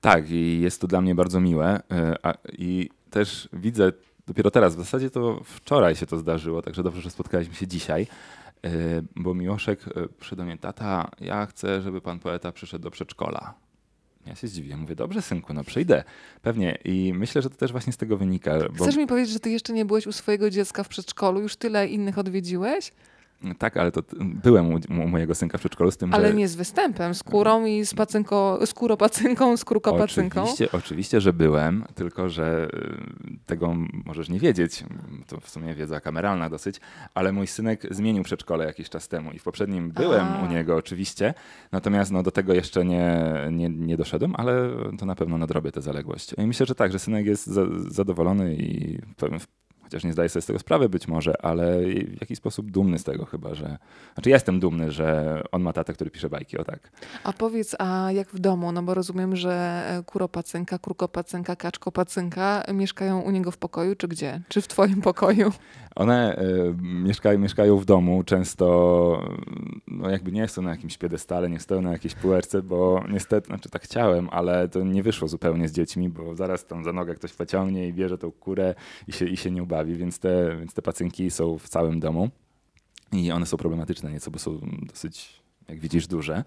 Tak, i jest to dla mnie bardzo miłe. E, I też widzę dopiero teraz, w zasadzie to wczoraj się to zdarzyło, także dobrze, że spotkaliśmy się dzisiaj, e, bo Miłoszek e, przyszedł do mnie, tata, ja chcę, żeby pan poeta przyszedł do przedszkola. Ja się zdziwię, mówię, dobrze synku, no przyjdę, pewnie. I myślę, że to też właśnie z tego wynika. Bo... Chcesz mi powiedzieć, że ty jeszcze nie byłeś u swojego dziecka w przedszkolu, już tyle innych odwiedziłeś? Tak, ale to byłem u, u, mojego synka w przedszkolu z tym, ale że... nie z występem, z kurą i z pacynko, z krukopacynką. Oczywiście, oczywiście, że byłem, tylko że y, tego możesz nie wiedzieć. To w sumie wiedza kameralna dosyć, ale mój synek zmienił przedszkole jakiś czas temu i w poprzednim byłem A. u niego oczywiście, natomiast no, do tego jeszcze nie, nie, nie doszedłem, ale to na pewno nadrobię tę zaległość. I myślę, że tak, że synek jest za, zadowolony i w chociaż nie zdaję sobie z tego sprawy być może, ale w jakiś sposób dumny z tego chyba, że... Znaczy ja jestem dumny, że on ma tatę, który pisze bajki, o tak. A powiedz, a jak w domu? No bo rozumiem, że e, kuropacynka, krukopacynka, kaczkopacynka mieszkają u niego w pokoju, czy gdzie? Czy w twoim pokoju? One y, mieszkają, mieszkają w domu, często no jakby nie są na jakimś piedestale, nie stoją na jakiejś półeczce, bo niestety, znaczy tak chciałem, ale to nie wyszło zupełnie z dziećmi, bo zaraz tam za nogę ktoś pociągnie i bierze tą kurę i się, i się nie ubawi, więc te, więc te pacynki są w całym domu i one są problematyczne nieco, bo są dosyć, jak widzisz, duże.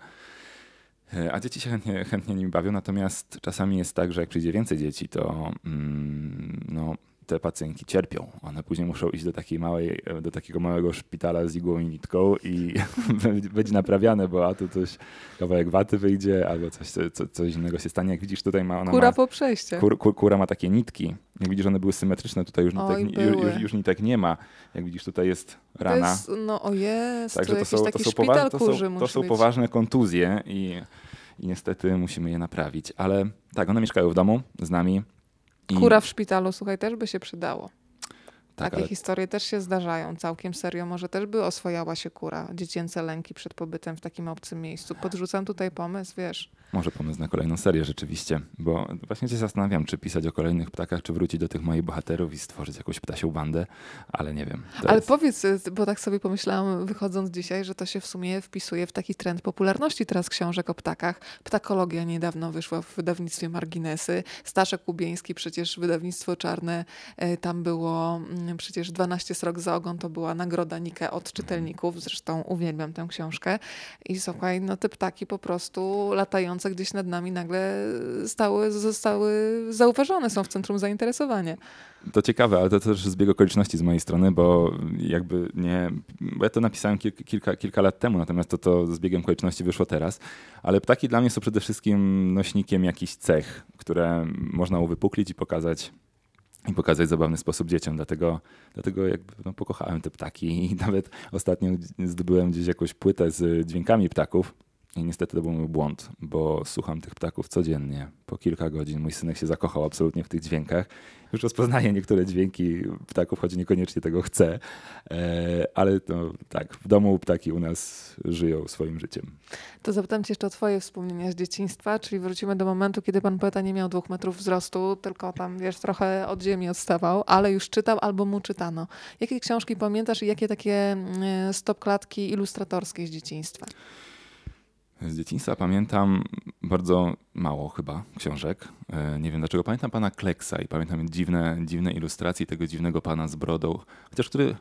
E, a dzieci się chętnie, chętnie nimi bawią, natomiast czasami jest tak, że jak przyjdzie więcej dzieci, to mm, no, te pacjentki cierpią. One później muszą iść do, takiej małej, do takiego małego szpitala z igłą i nitką i będzie naprawiane, bo a tu coś, kawałek waty wyjdzie, albo coś, co, coś innego się stanie. Jak widzisz, tutaj ma ona Kura ma, po przejście. Kur, kur, kura ma takie nitki. Jak widzisz, one były symetryczne, tutaj już nitek, już, już, już nitek nie ma. Jak widzisz, tutaj jest rana. To jest, no o jest, Także to, są, to, są, poważ, to, są, to są poważne kontuzje i, i niestety musimy je naprawić. Ale tak, one mieszkają w domu z nami. I... Kura w szpitalu, słuchaj, też by się przydało. Tak, Takie ale... historie też się zdarzają całkiem serio. Może też by oswojała się kura, dziecięce lęki przed pobytem w takim obcym miejscu. Podrzucam tutaj pomysł, wiesz. Może pomysł na kolejną serię rzeczywiście, bo właśnie się zastanawiam, czy pisać o kolejnych ptakach, czy wrócić do tych moich bohaterów i stworzyć jakąś ptasią bandę, ale nie wiem. Ale jest... powiedz, bo tak sobie pomyślałam wychodząc dzisiaj, że to się w sumie wpisuje w taki trend popularności teraz książek o ptakach. Ptakologia niedawno wyszła w wydawnictwie Marginesy. Staszek Kubieński, przecież wydawnictwo czarne, e, tam było mm, przecież 12 srok za ogon, to była nagroda Nike od czytelników, zresztą uwielbiam tę książkę. I słuchaj, no te ptaki po prostu latają gdzieś nad nami nagle stały, zostały zauważone, są w centrum zainteresowania. To ciekawe, ale to też zbieg okoliczności z mojej strony, bo jakby nie. Bo ja to napisałem kilka, kilka, kilka lat temu, natomiast to, to z biegiem okoliczności wyszło teraz. Ale ptaki dla mnie są przede wszystkim nośnikiem jakichś cech, które można uwypuklić i pokazać i pokazać zabawny sposób dzieciom. Dlatego, dlatego jakby no, pokochałem te ptaki i nawet ostatnio zdobyłem gdzieś jakąś płytę z dźwiękami ptaków I niestety to był mój błąd, bo słucham tych ptaków codziennie, po kilka godzin. Mój synek się zakochał absolutnie w tych dźwiękach. Już rozpoznaje niektóre dźwięki ptaków, choć niekoniecznie tego chce. Ale no, tak, w domu ptaki u nas żyją swoim życiem. To zapytam cię jeszcze o twoje wspomnienia z dzieciństwa, czyli wrócimy do momentu, kiedy pan poeta nie miał dwóch metrów wzrostu, tylko tam, wiesz, trochę od ziemi odstawał, ale już czytał albo mu czytano. Jakie książki pamiętasz i jakie takie mm, stopklatki ilustratorskie z dzieciństwa? Z dzieciństwa pamiętam bardzo mało chyba książek. E, nie wiem dlaczego. Pamiętam pana Kleksa i pamiętam dziwne, dziwne ilustracje tego dziwnego pana z brodą. Chociaż który.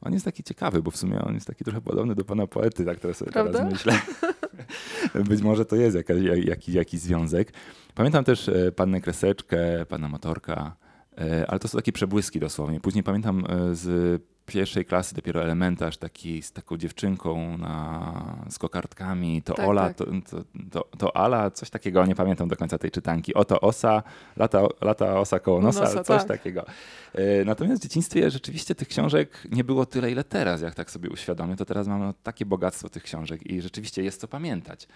On jest taki ciekawy, bo w sumie on jest taki trochę podobny do pana poety, tak teraz, teraz myślę. Być może to jest jakaś, jakiś, jakiś związek. Pamiętam też e, pannę Kreseczkę, pana Motorka, e, ale to są takie przebłyski dosłownie. Później pamiętam z pierwszej klasy dopiero elementarz taki z taką dziewczynką na, z kokardkami, to tak, Ola, tak. To, to, to, to, Ala, coś takiego, nie pamiętam do końca tej czytanki. Oto Osa, lata, lata Osa koło nosa, nosa coś tak. takiego. E, natomiast w dzieciństwie rzeczywiście tych książek nie było tyle, ile teraz, jak tak sobie uświadomię, to teraz mamy takie bogactwo tych książek i rzeczywiście jest co pamiętać.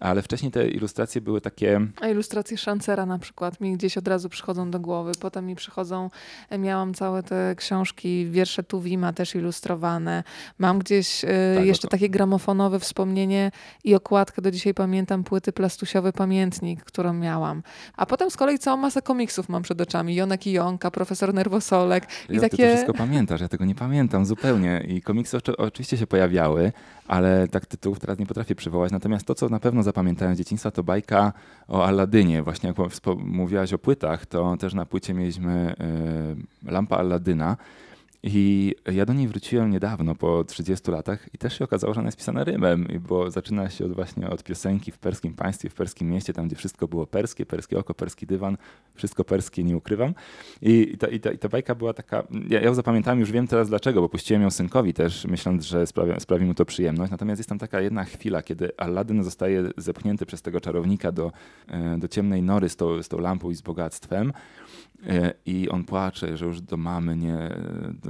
Ale wcześniej te ilustracje były takie... A ilustracje Szancera na przykład mi gdzieś od razu przychodzą do głowy. Potem mi przychodzą, e, miałam całe te książki, wiersze Tuwima też ilustrowane. Mam gdzieś y, tak, jeszcze to... takie gramofonowe wspomnienie i okładkę, do dzisiaj pamiętam, płyty plastusiowy pamiętnik, którą miałam. A potem z kolei całą masę komiksów mam przed oczami. Jonek i Jonka, Profesor Nerwosolek. I ja, takie... Ty to wszystko pamiętasz, ja tego nie pamiętam zupełnie. I komiksy oczywiście się pojawiały, ale tak tytułów teraz nie potrafię przywołać. Natomiast to, co na pewno zapamiętałem z dzieciństwa, to bajka o Aladynie. Właśnie jak mówiłaś o płytach, to też na płycie mieliśmy y, Lampa Aladyna. I ja do niej wróciłem niedawno, po 30 latach i też się okazało, że ona jest pisana rymem, bo zaczyna się od, właśnie od piosenki w perskim państwie, w perskim mieście, tam gdzie wszystko było perskie, perskie oko, perski dywan, wszystko perskie, nie ukrywam. I, i, ta, i, ta, i ta bajka była taka, ja, ja ją zapamiętałem, już wiem teraz dlaczego, bo puściłem ją synkowi też, myśląc, że sprawi, sprawi mu to przyjemność. Natomiast jest tam taka jedna chwila, kiedy Aladdin zostaje zepchnięty przez tego czarownika do, e, do ciemnej nory z tą, z tą lampą i z bogactwem. E, I on płacze, że już do mamy nie,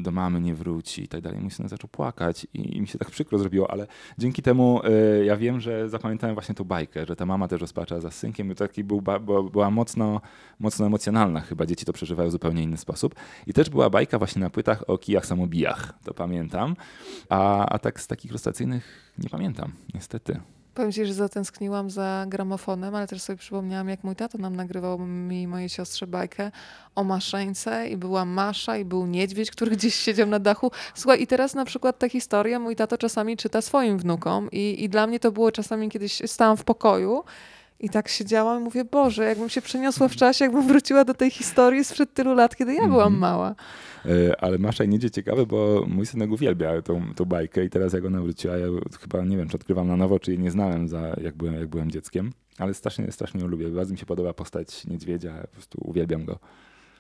do mamy nie wróci i tak dalej. Mój syn zaczął płakać i, mi się tak przykro zrobiło, ale dzięki temu y, ja wiem, że zapamiętałem właśnie tą bajkę, że ta mama też rozpacza za synkiem. I taki był, była mocno, mocno emocjonalna chyba. Dzieci to przeżywają w zupełnie inny sposób. I też była bajka właśnie na płytach o kijach samobijach. To pamiętam. A, a tak z takich ilustracyjnych nie pamiętam, niestety. Powiem ci, że zatęskniłam za gramofonem, ale też sobie przypomniałam, jak mój tato nam nagrywał mi i mojej siostrze bajkę o maszeńce i była Masza i był niedźwiedź, który gdzieś siedział na dachu. Słuchaj, i teraz na przykład ta historia mój tato czasami czyta swoim wnukom i, i dla mnie to było czasami kiedyś stałam w pokoju i tak siedziałam i mówię, Boże, jakbym się przeniosła w czasie, jakbym wróciła do tej historii sprzed tylu lat, kiedy ja byłam -hmm. mała. E, ale Masza i Niedźwiedź ciekawe, bo mój synek uwielbia tą, tą bajkę i teraz jak ona wróciła, ja chyba nie wiem, czy odkrywam na nowo, czy jej nie znałem, za, jak, byłem, jak byłem dzieckiem. Ale strasznie, strasznie ją lubię. Bardzo mi się podoba postać niedźwiedzia, po prostu uwielbiam go.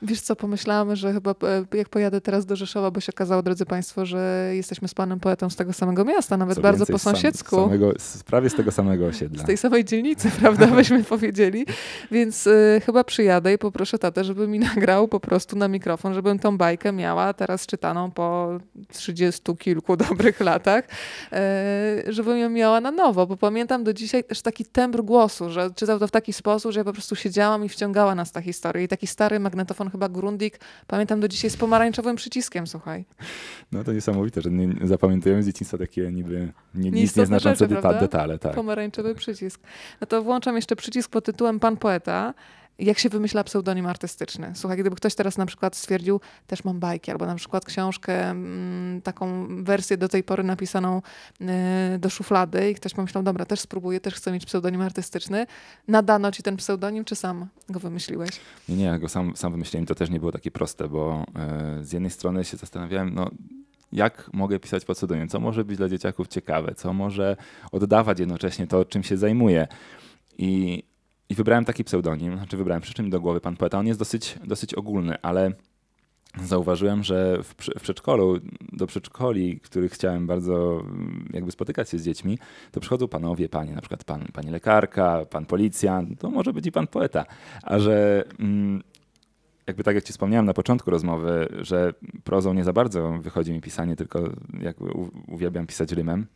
Wiesz co, pomyślałam, że chyba e, jak pojadę teraz do Rzeszowa, bo się okazało, drodzy Państwo, że jesteśmy z panem poetą z tego samego miasta, nawet Co bardzo po sąsiedzku. Sam, samego, prawie z tego samego osiedla. Z tej samej dzielnicy, prawda, byśmy powiedzieli. Więc y, chyba przyjadę i poproszę tatę, żeby mi nagrał po prostu na mikrofon, żebym tą bajkę miała teraz czytaną po trzydziestu kilku dobrych latach, y, żebym ją miała na nowo, bo pamiętam do dzisiaj też taki tembr głosu, że czytał to w taki sposób, że ja po prostu siedziałam i wciągała nas ta historia. I taki stary magnetofon chyba Grundig, pamiętam do dzisiaj z pomarańczowym przyciskiem, słuchaj. No to niesamowite, że nie, zapamiętujemy z dzieciństwa takie niby nie, nic nieznaczące rzeczy, detale. Tak. Pomarańczowy przycisk. No to włączam jeszcze przycisk pod tytułem Pan Poeta jak się wymyśla pseudonim artystyczny. Słuchaj, gdyby ktoś teraz na przykład stwierdził, też mam bajki, albo na przykład książkę, mm, taką wersję do tej pory napisaną y, do szuflady i ktoś pomyślał, dobra, też spróbuję, też chcę mieć pseudonim artystyczny. Nadano ci ten pseudonim, czy sam go wymyśliłeś? Nie, nie, go sam, sam wymyśliłem. To też nie było takie proste, bo y, z jednej strony się zastanawiałem, no jak mogę pisać pod pseudonim, co może być dla dzieciaków ciekawe, co może oddawać jednocześnie to, czym się zajmuję. I i wybrałem taki pseudonim, znaczy wybrałem, przyszedł mi do głowy pan poeta. On jest dosyć, dosyć ogólny, ale zauważyłem, że w, w przedszkolu, do przedszkoli, których chciałem bardzo mm, jakby spotykać się z dziećmi, to przychodzą panowie, panie, na przykład pan, pani lekarka, pan policjant, to może być i pan poeta. A że mm, jakby tak jak ci wspomniałem na początku rozmowy, że prozą nie za bardzo wychodzi mi pisanie, tylko jakby uwielbiam pisać rymem,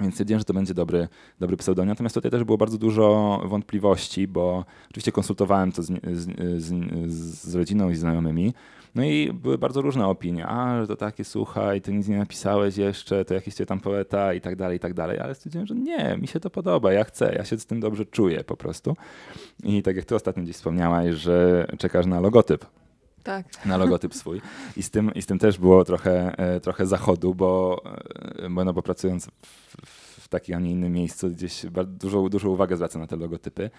Więc stwierdziłem, że to będzie dobry, dobry pseudonim. Natomiast tutaj też było bardzo dużo wątpliwości, bo oczywiście konsultowałem to z, z, z, z rodziną i znajomymi. No i były bardzo różne opinie. A, że to takie, słuchaj, ty nic nie napisałeś jeszcze, to jakiś cię tam poeta i tak dalej, i tak dalej. Ale stwierdziłem, że nie, mi się to podoba, ja chcę, ja się z tym dobrze czuję po prostu. I tak jak ty ostatnio gdzieś wspomniałaś, że czekasz na logotyp Tak. na logotyp swój. I z tym, i z tym też było trochę, e, trochę zachodu, bo, e, bo, no, bo pracując w, w takim, a nie innym miejscu, gdzieś dużo, dużo uwagę zwraca na te logotypy.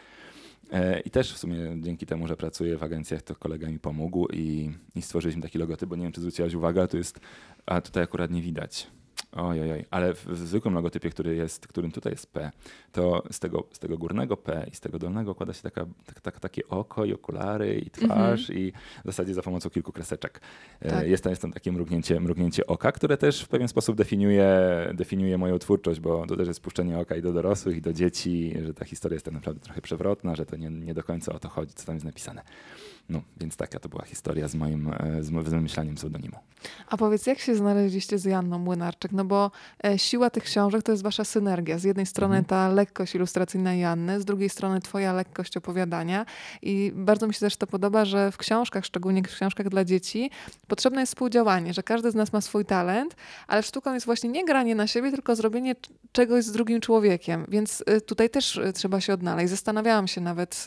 E, I też w sumie dzięki temu, że pracuję w agencjach, to kolega mi pomógł i, i stworzyliśmy taki logotyp, bo nie wiem, czy zwróciłaś uwagę, ale jest, a tutaj akurat nie widać. Oj, oj. Ale w, w zwykłym logotypie, który jest, którym tutaj jest P, to z tego, z tego górnego P i z tego dolnego kłada się taka, tak, tak, takie oko i okulary i twarz i w zasadzie za pomocą kilku kreseczek. E, Tak. Jest, tam, jest tam takie mrugnięcie, mrugnięcie oka, które też w pewien sposób definiuje, definiuje moją twórczość, bo to też jest spuszczenie oka i do dorosłych, i do dzieci, że ta historia jest tak naprawdę trochę przewrotna, że to nie, nie do końca o to chodzi, co tam jest napisane. No, więc taka to była historia z moim, e, z wymyślaniem pseudonimu. A powiedz, jak się znaleźliście z Janną Młynarczyk? No bo e, siła tych książek to jest wasza synergia. Z jednej strony Mhm. ta lekkość ilustracyjna Janny, z drugiej strony twoja lekkość opowiadania. I bardzo mi się też to podoba, że w książkach, szczególnie w książkach dla dzieci, potrzebne jest współdziałanie, że każdy z nas ma swój talent, ale sztuką jest właśnie nie granie na siebie, tylko zrobienie czegoś z drugim człowiekiem. Więc y, tutaj też trzeba się odnaleźć. Zastanawiałam się nawet,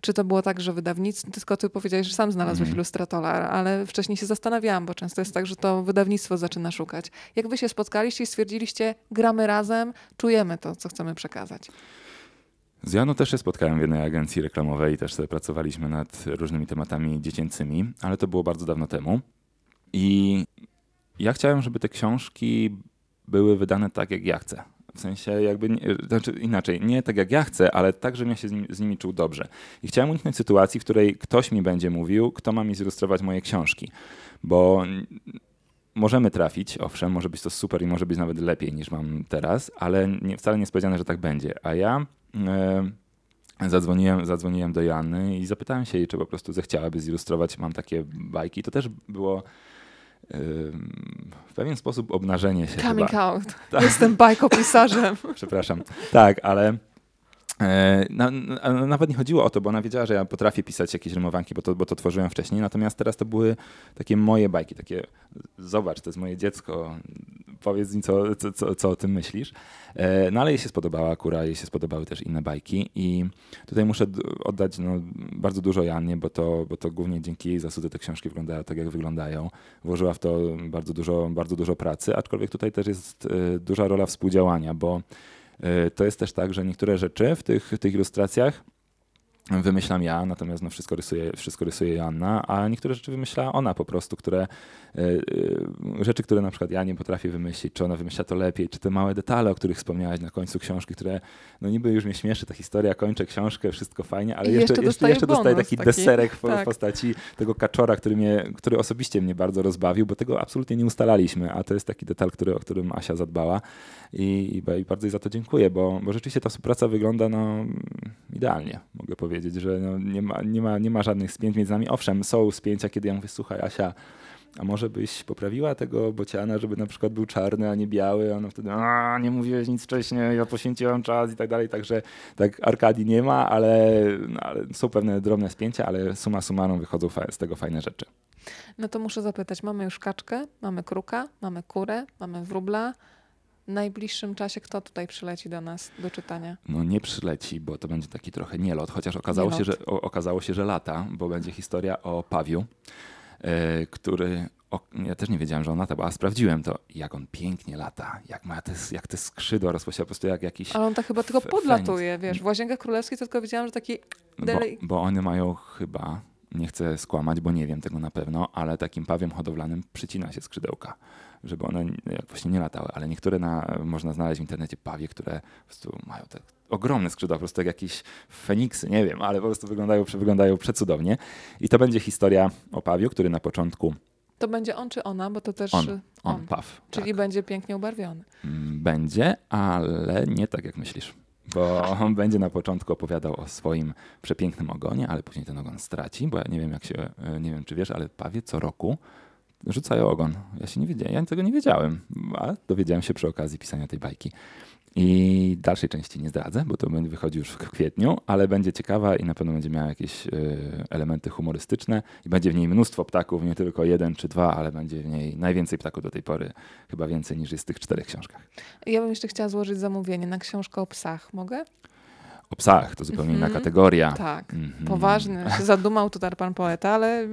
czy to było tak, że wydawnictwo, tylko ty powiedziałeś, że sam znalazłeś Mhm. ilustratora, ale wcześniej się zastanawiałam, bo często jest tak, że to wydawnictwo zaczyna szukać. Jak wy się spotkaliście i stwierdziliście, gramy razem, czujemy to, co chcemy przekazać. Z Janą też się spotkałem w jednej agencji reklamowej i też sobie pracowaliśmy nad różnymi tematami dziecięcymi, ale to było bardzo dawno temu. I ja chciałem, żeby te książki były wydane tak, jak ja chcę. W sensie jakby, znaczy inaczej, nie tak jak ja chcę, ale tak, żebym ja się z, nim, z nimi czuł dobrze. I chciałem uniknąć sytuacji, w której ktoś mi będzie mówił, kto ma mi zilustrować moje książki. Bo możemy trafić, owszem, może być to super i może być nawet lepiej niż mam teraz, ale nie, wcale nie jest powiedziane, że tak będzie. A ja e, zadzwoniłem, zadzwoniłem do Joanny i zapytałem się jej, czy po prostu zechciałaby zilustrować. Mam takie bajki. To też było w pewien sposób obnażenie się Coming chyba. out. Tak. Jestem bajkopisarzem. Przepraszam. Tak, ale na, na, nawet nie chodziło o to, bo ona wiedziała, że ja potrafię pisać jakieś rymowanki, bo to, bo to tworzyłem wcześniej. Natomiast teraz to były takie moje bajki, takie zobacz, to jest moje dziecko, powiedz mi, co, co, co, co o tym myślisz. E, no ale jej się spodobała Kura, jej się spodobały też inne bajki i tutaj muszę oddać no, bardzo dużo Jannie, bo to, bo to głównie dzięki jej zasłudze te książki wyglądają tak, jak wyglądają. Włożyła w to bardzo dużo, bardzo dużo pracy, aczkolwiek tutaj też jest e, duża rola współdziałania, bo e, to jest też tak, że niektóre rzeczy w tych, w tych ilustracjach wymyślam ja, natomiast no wszystko, rysuje, wszystko rysuje Joanna, a niektóre rzeczy wymyśla ona po prostu, które e, e, rzeczy, które na przykład ja nie potrafię wymyślić, czy ona wymyśla to lepiej, czy te małe detale, o których wspomniałaś na końcu książki, które no niby już mnie śmieszy ta historia, kończę książkę, wszystko fajnie, ale I jeszcze, jeszcze jeszcze, dostaję taki, taki. deserek w, Tak. postaci tego kaczora, który, mnie, który osobiście mnie bardzo rozbawił, bo tego absolutnie nie ustalaliśmy, a to jest taki detal, który, o którym Asia zadbała i, i bardzo jej za to dziękuję, bo, bo rzeczywiście ta współpraca wygląda no, idealnie, mogę powiedzieć, że no, nie, ma, nie, ma, nie ma żadnych spięć między nami. Owszem, są spięcia, kiedy ja mówię, słuchaj Asia, a może byś poprawiła tego bociana, żeby na przykład był czarny, a nie biały, a ona wtedy, a nie mówiłeś nic wcześniej, ja poświęciłam czas i tak dalej, także tak Arkadii nie ma, ale, no, ale są pewne drobne spięcia, ale suma summarum wychodzą z tego fajne rzeczy. No to muszę zapytać, mamy już kaczkę, mamy kruka, mamy kurę, mamy wróbla. Najbliższym czasie kto tutaj przyleci do nas do czytania? No nie przyleci, bo to będzie taki trochę nielot, chociaż okazało, się, Nielot. że, o, okazało się, że lata, bo będzie historia o Pawiu, e, który, o, ja też nie wiedziałem, że on lata, bo a sprawdziłem to, jak on pięknie lata, jak ma te, jak te skrzydła rozpościera, po prostu jak jakiś, Ale on tak chyba tylko podlatuje, wiesz. W Łazienkach Królewskich to tylko wiedziałam, że taki bo, bo one mają chyba, nie chcę skłamać, bo nie wiem tego na pewno, ale takim pawiem hodowlanym przycina się skrzydełka, żeby one właśnie nie latały, ale niektóre na, można znaleźć w internecie pawie, które po prostu mają tak ogromne skrzydła, po prostu jak jakieś feniksy, nie wiem, ale po prostu wyglądają, wyglądają przecudownie. I to będzie historia o pawiu, który na początku To będzie on czy ona, bo to też On, y, on, paw, Czyli tak, będzie pięknie ubarwiony. będzie, ale nie tak jak myślisz. Bo on będzie na początku opowiadał o swoim przepięknym ogonie, ale później ten ogon straci, bo ja nie wiem, jak się, e, nie wiem czy wiesz, ale pawie co roku rzucają ogon. Ja się nie wiedziałem, ja tego nie wiedziałem, a dowiedziałem się przy okazji pisania tej bajki. I dalszej części nie zdradzę, bo to będzie wychodzi już w kwietniu, ale będzie ciekawa i na pewno będzie miała jakieś e, elementy humorystyczne i będzie w niej mnóstwo ptaków, nie tylko jeden czy dwa, ale będzie w niej najwięcej ptaków do tej pory, chyba więcej niż jest w tych czterech książkach. Ja bym jeszcze chciała złożyć zamówienie na książkę o psach. Mogę? O psach to zupełnie inna Mhm. kategoria. Tak. Mhm. Poważny, się zadumał tutaj pan poeta, ale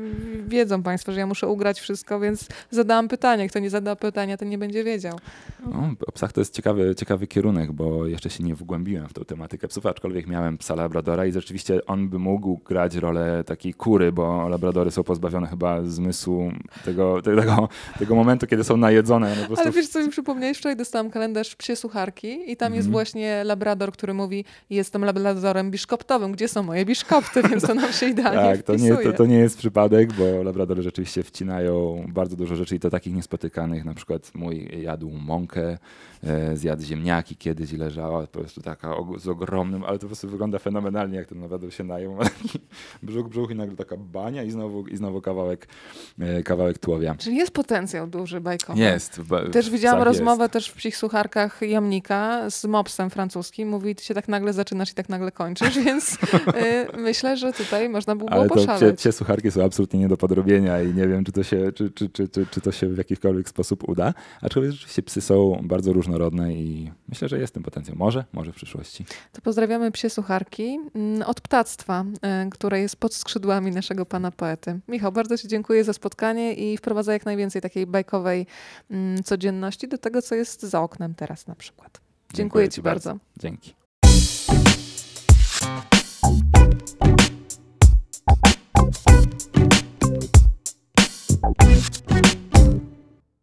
wiedzą państwo, że ja muszę ugrać wszystko, więc zadałam pytanie. Kto nie zada pytania, ten nie będzie wiedział. O, o psach to jest ciekawy, ciekawy kierunek, bo jeszcze się nie wgłębiłem w tą tematykę psów, aczkolwiek miałem psa labradora i rzeczywiście on by mógł grać rolę takiej kury, bo labradory są pozbawione chyba zmysłu tego, tego, tego momentu, kiedy są najedzone. Prostu Ale wiesz, co mi przypomniałeś? Wczoraj dostałam kalendarz Psie Sucharki i tam jest Mhm. właśnie labrador, który mówi jestem labradorem biszkoptowym. Gdzie są moje biszkopty? Więc to nam się idealnie Tak, to nie, wpisuje. to, to nie jest przypadek, bo labradory rzeczywiście wcinają bardzo dużo rzeczy i to takich niespotykanych. Na przykład mój jadł mąkę, e, zjadł ziemniaki kiedyś i leżała po prostu taka z ogromnym, ale to po prostu wygląda fenomenalnie, jak ten labrador się nają. Brzuch, brzuch i nagle taka bania i znowu, i znowu kawałek, e, kawałek tułowia. Czyli jest potencjał duży bajkowy. Jest. Też widziałam rozmowę jest. też w psich sucharkach jamnika z mopsem francuskim. Mówi, ty się tak nagle zaczynasz i tak nagle kończysz, więc y, myślę, że tutaj można było Ale poszaleć. psie sucharki są absolutnie nie do podrobienia i nie wiem, czy to się, czy, czy, czy, czy, to się w jakikolwiek sposób uda. Aczkolwiek rzeczywiście psy są bardzo różnorodne i myślę, że jest ten potencjał. Może, może w przyszłości. To pozdrawiamy psie sucharki mm, od ptactwa, y, które jest pod skrzydłami naszego pana poety. Michał, bardzo Ci dziękuję za spotkanie i wprowadza jak najwięcej takiej bajkowej mm, codzienności do tego, co jest za oknem teraz na przykład. Dziękuję, Ci bardzo. Dzięki. Thank